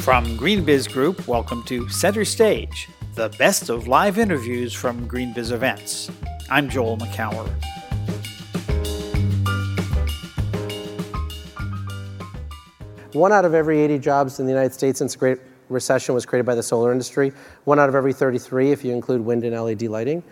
From GreenBiz Group, welcome to Center Stage, the best of live interviews from GreenBiz events. I'm Joel Makower. One out of every 80 jobs in the United States since the Great Recession was created by the solar industry. One out of every 33 if you include wind and LED lighting.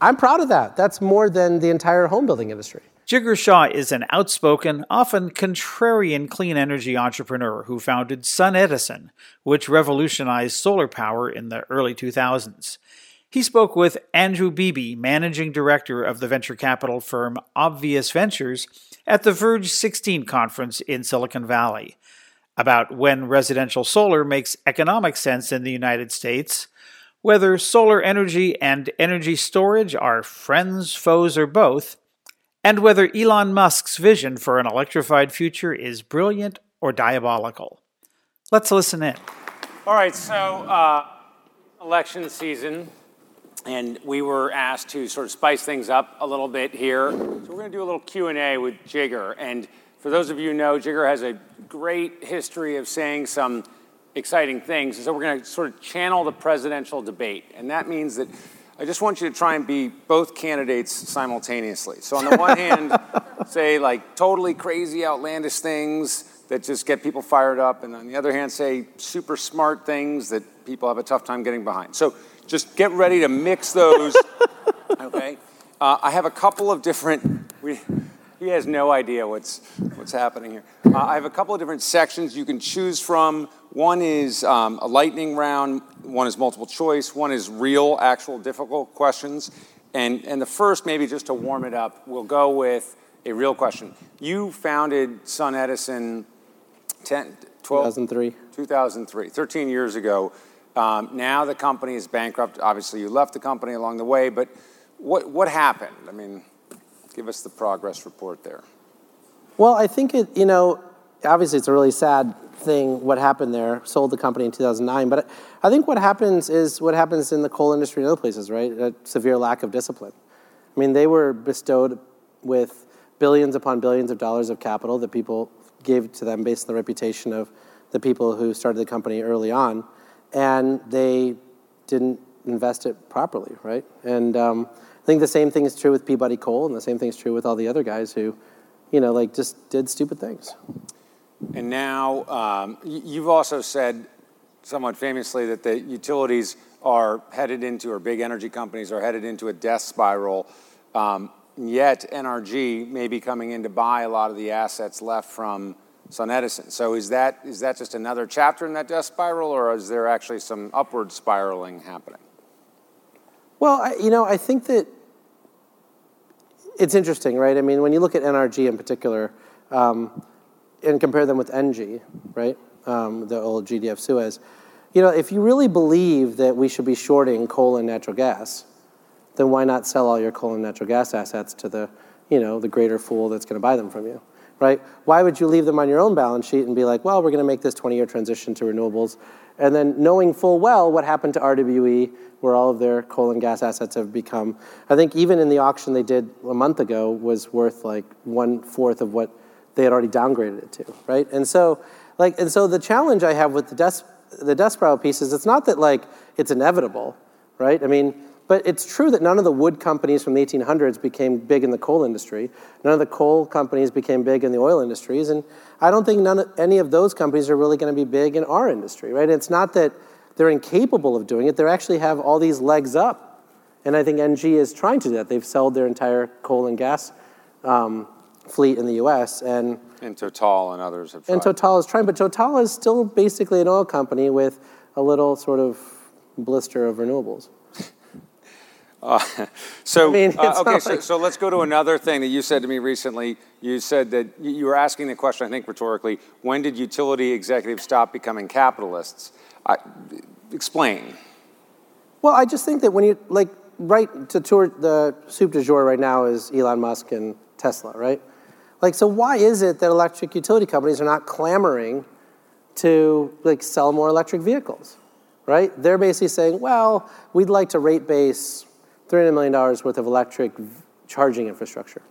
I'm proud of that. That's more than the entire home building industry. Jigar Shah is an outspoken, often contrarian clean energy entrepreneur who founded SunEdison, which revolutionized solar power in the early 2000s. He spoke with Andrew Beebe, managing director of the venture capital firm Obvious Ventures, at the Verge 16 conference in Silicon Valley about when residential solar makes economic sense in the United States, whether solar energy and energy storage are friends, foes, or both, and whether Elon Musk's vision for an electrified future is brilliant or diabolical. Let's listen in. All right, so uh, election season, and we were asked to sort of spice things up a little bit here. So we're going to do a little Q and A with Jigar. And for those of you who know, Jigar has a great history of saying some exciting things. So we're going to sort of channel the presidential debate, and that means that I just want you to try and be both candidates simultaneously. So, on the one hand, say like totally crazy, outlandish things that just get people fired up, and on the other hand, say super smart things that people have a tough time getting behind. So, just get ready to mix those. okay? Uh, I have a couple of different. We, he has no idea what's, what's happening here. Uh, I have a couple of different sections you can choose from. One is um, a lightning round, one is multiple choice, one is real, actual, difficult questions. And, and the first, maybe just to warm it up, we'll go with a real question. You founded SunEdison 10, 12, 2003. 2003, 13 years ago. Um, now the company is bankrupt. Obviously, you left the company along the way, but what, what happened? I mean, Give us the progress report there. Well, I think it, you know, obviously it's a really sad thing what happened there. Sold the company in 2009, but I think what happens is what happens in the coal industry and other places, right? A severe lack of discipline. I mean, they were bestowed with billions upon billions of dollars of capital that people gave to them based on the reputation of the people who started the company early on, and they didn't invest it properly, right? And um, I think the same thing is true with Peabody Coal, and the same thing is true with all the other guys who, you know, like just did stupid things. And now um, you've also said somewhat famously that the utilities are headed into, or big energy companies are headed into a death spiral. Um, yet NRG may be coming in to buy a lot of the assets left from SunEdison. So is that is that just another chapter in that death spiral, or is there actually some upward spiraling happening? Well, I, you know, I think that it's interesting, right? I mean, when you look at NRG in particular, um, and compare them with ENGIE, right? Um, the old GDF Suez. You know, if you really believe that we should be shorting coal and natural gas, then why not sell all your coal and natural gas assets to the, you know, the greater fool that's going to buy them from you, right? Why would you leave them on your own balance sheet and be like, well, we're going to make this 20-year transition to renewables, and then knowing full well what happened to RWE, where all of their coal and gas assets have become, I think even in the auction they did a month ago was worth like one fourth of what they had already downgraded it to, right? And so, like, and so the challenge I have with the desk, the spiral piece is it's not that like it's inevitable, right? I mean, but it's true that none of the wood companies from the 1800s became big in the coal industry. None of the coal companies became big in the oil industries. And I don't think none of, any of those companies are really going to be big in our industry, right? It's not that they're incapable of doing it. They actually have all these legs up. And I think ENGIE is trying to do that. They've sold their entire coal and gas um, fleet in the U.S. and and Total and others have tried. And Total is trying, but Total is still basically an oil company with a little sort of blister of renewables. Uh, so, I mean, uh, okay, so, so, let's go to another thing that you said to me recently. You said that you were asking the question, I think rhetorically, when did utility executives stop becoming capitalists? I, explain. Well, I just think that when you, like, right to tour the soup du jour right now is Elon Musk and Tesla, right? Like, so why is it that electric utility companies are not clamoring to, like, sell more electric vehicles? Right? They're basically saying, well, we'd like to rate base $300 million worth of electric charging infrastructure.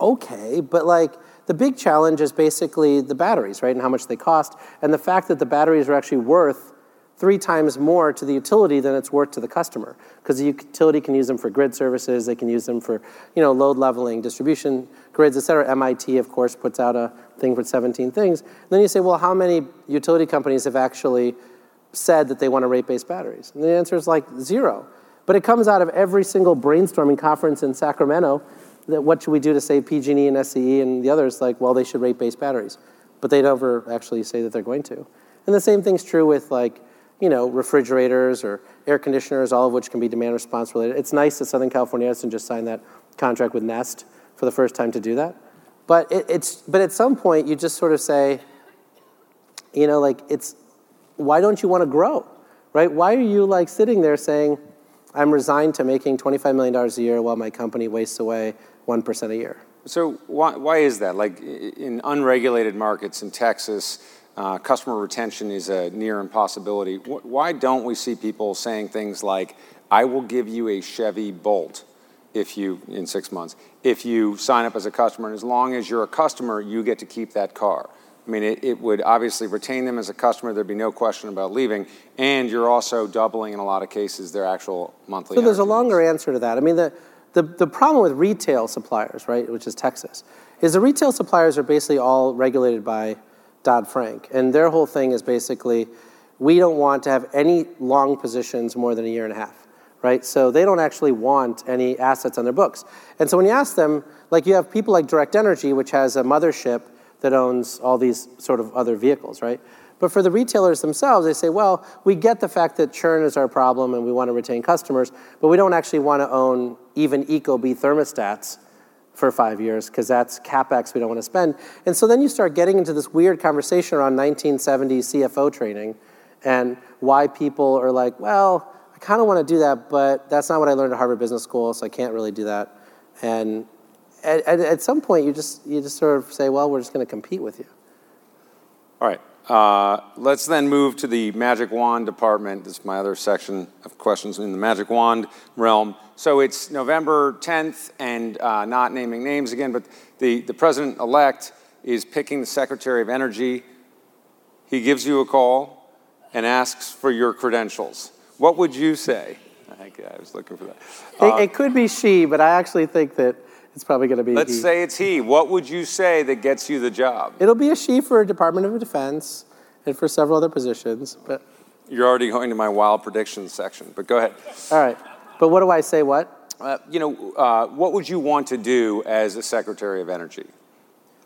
okay, but like the big challenge is basically the batteries, right, and how much they cost, and the fact that the batteries are actually worth three times more to the utility than it's worth to the customer because the utility can use them for grid services they can use them for you know load leveling distribution grids et cetera. Mit of course puts out a thing for 17 things. And then you say well how many utility companies have actually said that they want to rate base batteries? And the answer is like zero but it comes out of every single brainstorming conference in sacramento that what should we do to save pg&e and sce and the others like well they should rate base batteries but they never actually say that they're going to and the same thing's true with like you know, refrigerators or air conditioners, all of which can be demand response related. It's nice that Southern California Edison just signed that contract with Nest for the first time to do that. But it, it's but at some point you just sort of say, you know, like it's why don't you want to grow, right? Why are you like sitting there saying, I'm resigned to making $25 million a year while my company wastes away 1% a year? So why, why is that? Like in unregulated markets in Texas, uh, customer retention is a near impossibility. Why don't we see people saying things like, I will give you a Chevy Bolt if you, in six months, if you sign up as a customer, and as long as you're a customer, you get to keep that car. I mean, it, it would obviously retain them as a customer. There'd be no question about leaving. And you're also doubling, in a lot of cases, their actual monthly. So there's a longer answer to that. I mean, the, the, the problem with retail suppliers, right, which is Texas, is the retail suppliers are basically all regulated by Dodd Frank. And their whole thing is basically we don't want to have any long positions more than a year and a half, right? So they don't actually want any assets on their books. And so when you ask them, like you have people like Direct Energy, which has a mothership that owns all these sort of other vehicles, right? But for the retailers themselves, they say, well, we get the fact that churn is our problem and we want to retain customers, but we don't actually want to own even Ecobee thermostats for five years because that's capex we don't want to spend. And so then you start getting into this weird conversation around 1970s CFO training and why people are like, well, I kind of want to do that, but that's not what I learned at Harvard Business School, so I can't really do that. And at, at, at some point, you just you just sort of say, well, we're just going to compete with you. All right. Uh, let's then move to the magic wand department. This is my other section of questions in the magic wand realm. So it's November 10th, and uh, not naming names again, but the, the president elect is picking the Secretary of Energy. He gives you a call and asks for your credentials. What would you say? I think I was looking for that. Uh, it, it, could be she, but I actually think that it's probably going to be Let's he. say it's he. What would you say that gets you the job? It'll be a she for Department of Defense and for several other positions. But you're already going to my wild predictions section. But go ahead. All right. But what do I say? What? Uh, you know, uh, what would you want to do as a Secretary of Energy?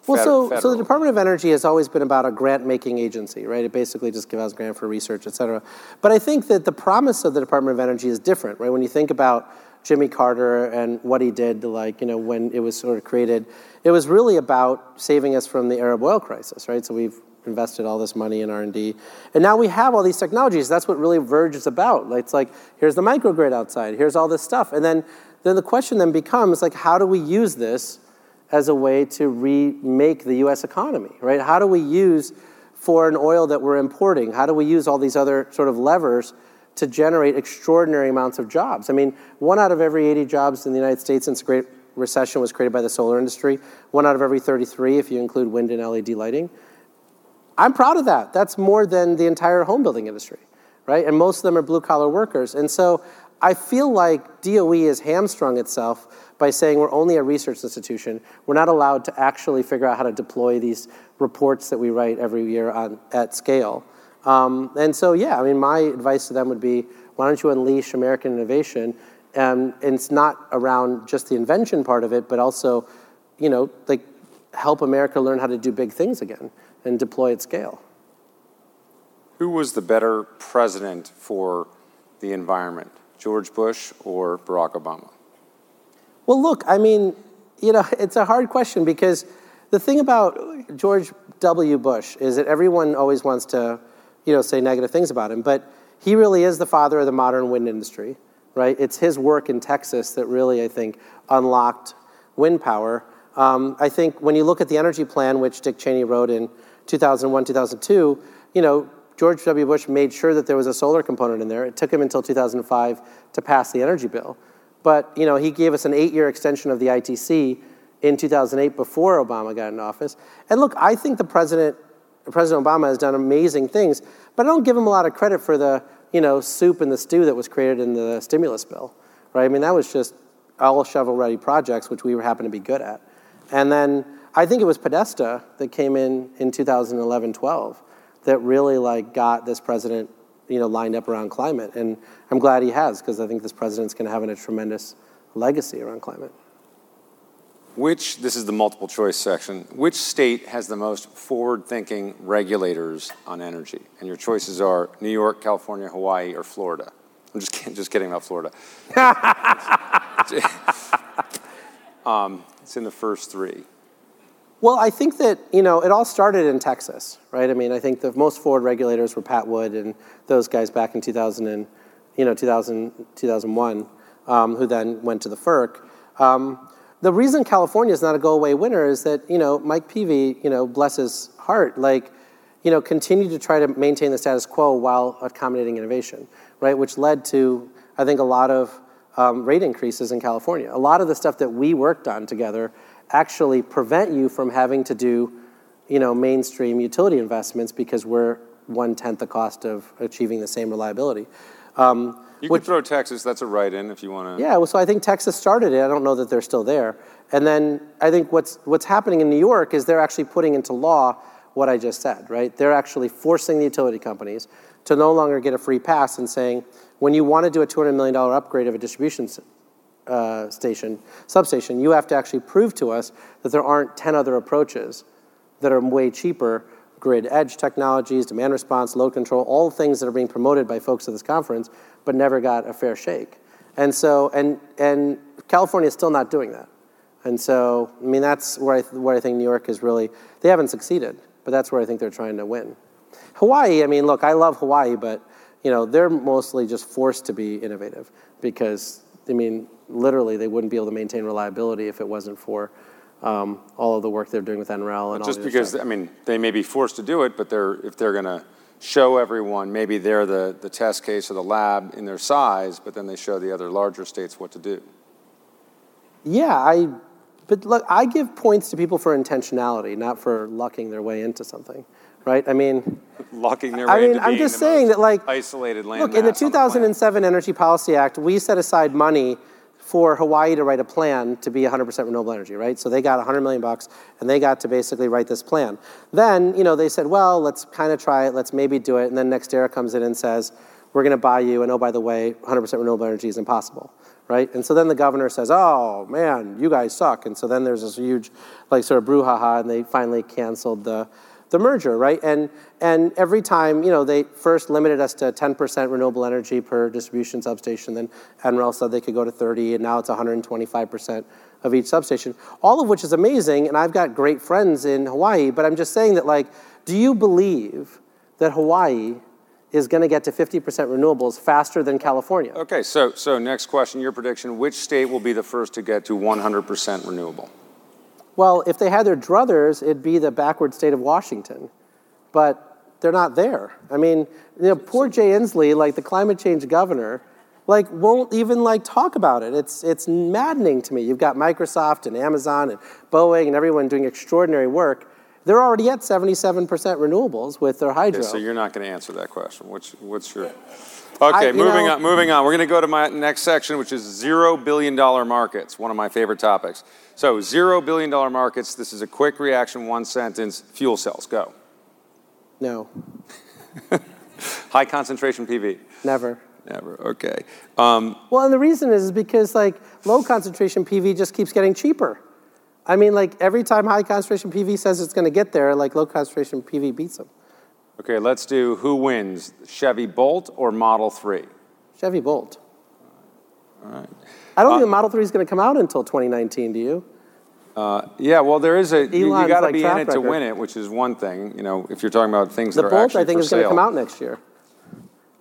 Well, so, so the Department of Energy has always been about a grant-making agency, right? It basically just gives out grant for research, et cetera. But I think that the promise of the Department of Energy is different, right? When you think about Jimmy Carter and what he did like, you know, when it was sort of created, it was really about saving us from the Arab oil crisis, right? So we've invested all this money in R&D. And now we have all these technologies. That's what really Verge is about. It's like, here's the microgrid outside, here's all this stuff. And then, then the question then becomes like, how do we use this as a way to remake the US economy, right? How do we use foreign oil that we're importing? How do we use all these other sort of levers to generate extraordinary amounts of jobs. I mean, one out of every 80 jobs in the United States since the Great Recession was created by the solar industry, one out of every 33 if you include wind and LED lighting. I'm proud of that. That's more than the entire home building industry, right? And most of them are blue collar workers. And so I feel like DOE has hamstrung itself by saying we're only a research institution. We're not allowed to actually figure out how to deploy these reports that we write every year on, at scale. Um, and so, yeah, I mean, my advice to them would be why don't you unleash American innovation? Um, and it's not around just the invention part of it, but also, you know, like help America learn how to do big things again and deploy at scale. Who was the better president for the environment, George Bush or Barack Obama? Well, look, I mean, you know, it's a hard question because the thing about George W. Bush is that everyone always wants to you know, say negative things about him. But he really is the father of the modern wind industry, right? It's his work in Texas that really, I think, unlocked wind power. Um, I think when you look at the energy plan, which Dick Cheney wrote in 2001, 2002, you know, George W. Bush made sure that there was a solar component in there. It took him until 2005 to pass the energy bill. But, you know, he gave us an eight-year extension of the ITC in 2008 before Obama got in office. And look, I think the president, President Obama has done amazing things, but I don't give him a lot of credit for the you know soup and the stew that was created in the stimulus bill, right? I mean, that was just all shovel-ready projects, which we happen to be good at. And then I think it was Podesta that came in in 2011-12 that really like got this president you know lined up around climate, and I'm glad he has because I think this president's going to have a tremendous legacy around climate. Which, this is the multiple choice section, which state has the most forward thinking regulators on energy? And your choices are New York, California, Hawaii, or Florida. I'm just kidding, just kidding about Florida. um, it's in the first three. Well, I think that, you know, it all started in Texas, right? I mean, I think the most forward regulators were Pat Wood and those guys back in 2000 and, you know, 2000, 2001, um, who then went to the FERC. Um, the reason California is not a go-away winner is that you know Mike Peevey, you know, bless his heart, like you know, continued to try to maintain the status quo while accommodating innovation, right? Which led to I think a lot of um, rate increases in California. A lot of the stuff that we worked on together actually prevent you from having to do, you know, mainstream utility investments because we're one tenth the cost of achieving the same reliability. Um, you Which, could throw Texas. That's a write-in if you want to. Yeah, well, so I think Texas started it. I don't know that they're still there. And then I think what's what's happening in New York is they're actually putting into law what I just said. Right? They're actually forcing the utility companies to no longer get a free pass and saying when you want to do a $200 million upgrade of a distribution uh, station substation, you have to actually prove to us that there aren't 10 other approaches that are way cheaper grid edge technologies, demand response, load control, all things that are being promoted by folks at this conference, but never got a fair shake. And so, and, and California is still not doing that. And so, I mean, that's where I, where I think New York is really, they haven't succeeded, but that's where I think they're trying to win. Hawaii, I mean, look, I love Hawaii, but, you know, they're mostly just forced to be innovative because, I mean, literally they wouldn't be able to maintain reliability if it wasn't for um, all of the work they're doing with NREL and all that. just because stuff. I mean they may be forced to do it, but they're if they're going to show everyone maybe they're the the test case or the lab in their size, but then they show the other larger states what to do. Yeah, I. But look, I give points to people for intentionality, not for lucking their way into something, right? I mean, lucking their way I mean, into I'm just saying that like isolated land. Look, in the 2007 the Energy Policy Act, we set aside money for Hawaii to write a plan to be 100% renewable energy, right? So they got 100 million bucks and they got to basically write this plan. Then, you know, they said, well, let's kind of try it, let's maybe do it. And then NextEra comes in and says, we're going to buy you, and oh, by the way, 100% renewable energy is impossible, right? And so then the governor says, oh, man, you guys suck. And so then there's this huge, like, sort of brouhaha, and they finally canceled the, the merger, right? And, and every time, you know, they first limited us to 10% renewable energy per distribution substation, then NREL said they could go to 30, and now it's 125% of each substation, all of which is amazing, and I've got great friends in Hawaii, but I'm just saying that, like, do you believe that Hawaii is going to get to 50% renewables faster than California? Okay, so, so next question, your prediction, which state will be the first to get to 100% renewable? Well, if they had their druthers, it'd be the backward state of Washington. But they're not there. I mean, you know, poor Jay Inslee, like the climate change governor, like won't even like talk about it. It's it's maddening to me. You've got Microsoft and Amazon and Boeing and everyone doing extraordinary work. They're already at 77% renewables with their hydro. Okay, so you're not going to answer that question. What's what's your Okay, I, moving know, on. Moving on. We're going to go to my next section, which is zero billion dollar markets. One of my favorite topics. So, zero billion dollar markets. This is a quick reaction, one sentence. Fuel cells. Go. No. High concentration PV. Never. Never. Okay. Um, well, and the reason is because like low concentration PV just keeps getting cheaper. I mean, like every time high concentration PV says it's going to get there, like low concentration PV beats them. Okay, let's do who wins, Chevy Bolt or Model 3? Chevy Bolt. All right. I don't uh, think the Model 3 is going to come out until 2019, do you? Uh, yeah, well, there is a Elon's you, you got to like be in it record. to win it, which is one thing. You know, if you're talking about things the that Bolt, are actually I think, is going to come out next year.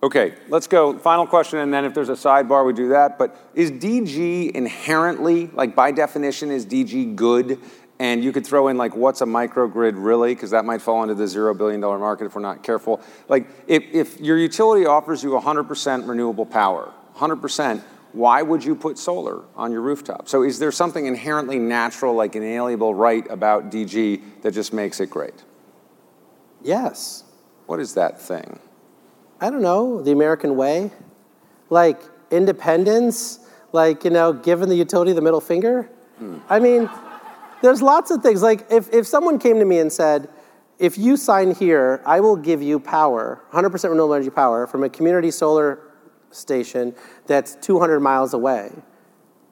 Okay, let's go. Final question, and then if there's a sidebar, we do that. But is DG inherently, like by definition, is DG good and you could throw in like, what's a microgrid really? Because that might fall into the zero billion dollar market if we're not careful. Like, if, if your utility offers you 100% renewable power, 100%, why would you put solar on your rooftop? So is there something inherently natural, like inalienable right about DG that just makes it great? Yes. What is that thing? I don't know, the American way? Like independence? Like, you know, giving the utility the middle finger? Hmm. I mean, there's lots of things. Like, if, if someone came to me and said, if you sign here, I will give you power, 100% renewable energy power from a community solar station that's 200 miles away,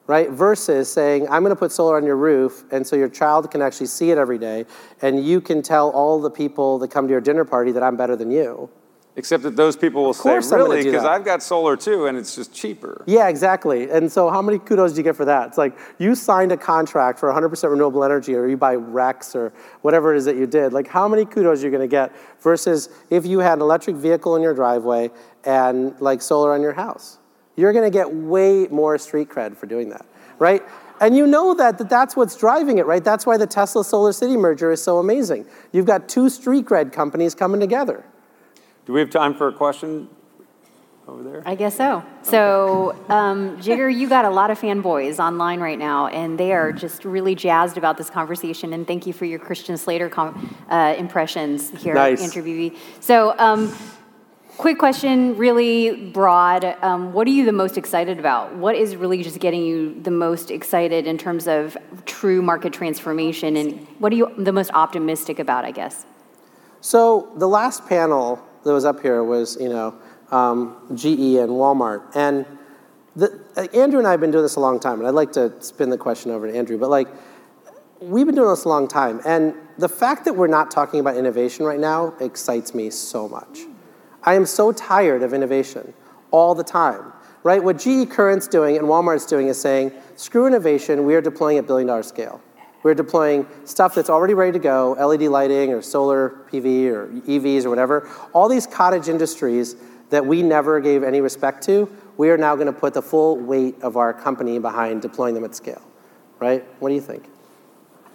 right? Versus saying, I'm going to put solar on your roof, and so your child can actually see it every day, and you can tell all the people that come to your dinner party that I'm better than you. Except that those people will say, course I'm gonna really? Because. I've got solar too, and it's just cheaper. Yeah, exactly. And so, how many kudos do you get for that? It's like you signed a contract for 100% renewable energy, or you buy RECs, or whatever it is that you did. Like, how many kudos you're going to get versus if you had an electric vehicle in your driveway and like solar on your house? You're going to get way more street cred for doing that, right? And you know that, that that's what's driving it, right? That's why the Tesla SolarCity merger is so amazing. You've got two street cred companies coming together. Do we have time for a question over there? I guess so. So, um, Jigar, you got a lot of fanboys online right now, and they are just really jazzed about this conversation. And thank you for your Christian Slater com- uh, impressions here, Nice. Andrew Beebe. So, um, quick question, really broad. Um, what are you the most excited about? What is really just getting you the most excited in terms of true market transformation? And what are you the most optimistic about, I guess? So the last panel that was up here was, you know, um, GE and Walmart, and the, uh, Andrew and I have been doing this a long time, and I'd like to spin the question over to Andrew, but like, we've been doing this a long time, and the fact that we're not talking about innovation right now excites me so much. I am so tired of innovation all the time, right? What GE Current's doing and Walmart's doing is saying, screw innovation, we are deploying at billion dollar scale. We're deploying stuff that's already ready to go, LED lighting or solar PV or EVs or whatever. All these cottage industries that we never gave any respect to, we are now going to put the full weight of our company behind deploying them at scale, right? What do you think?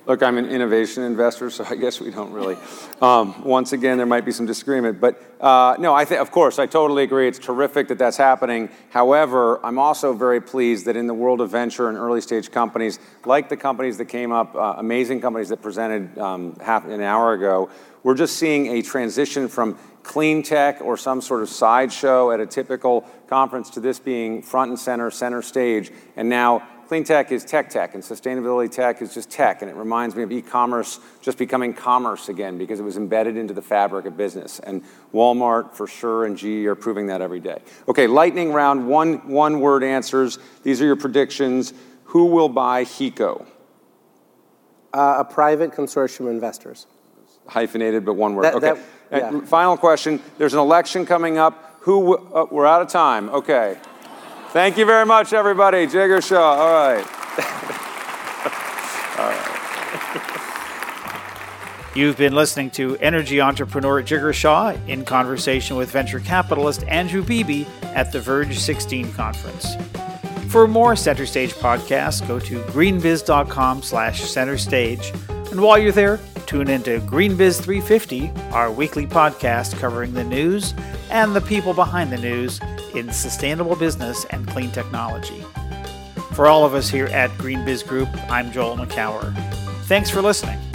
Look, I'm an innovation investor, so I guess we don't really. Um, once again, there might be some disagreement, but uh, no, I think, of course, I totally agree. It's terrific that that's happening. However, I'm also very pleased that in the world of venture and early stage companies, like the companies that came up, uh, amazing companies that presented um, half an hour ago, we're just seeing a transition from clean tech or some sort of sideshow at a typical conference to this being front and center, center stage, and now Clean tech is tech tech, and sustainability tech is just tech. And it reminds me of e commerce just becoming commerce again because it was embedded into the fabric of business. And Walmart, for sure, and GE are proving that every day. Okay, lightning round, one, one word answers. These are your predictions. Who will buy HECO? Uh, a private consortium of investors. Hyphenated, but one word. That- okay. that- yeah. Final question. There's an election coming up. Who? Uh, we're out of time. Okay. Thank you very much, everybody. Jigar Shah. All right. You've been listening to energy entrepreneur Jigar Shah in conversation with venture capitalist Andrew Beebe at the Verge 16 conference. For more Center Stage podcasts, go to greenbiz.com slash center stage. And while you're there, tune into Greenbiz 350, our weekly podcast covering the news and the people behind the news in sustainable business and clean technology. For all of us here at Greenbiz Group, I'm Joel Makower. Thanks for listening.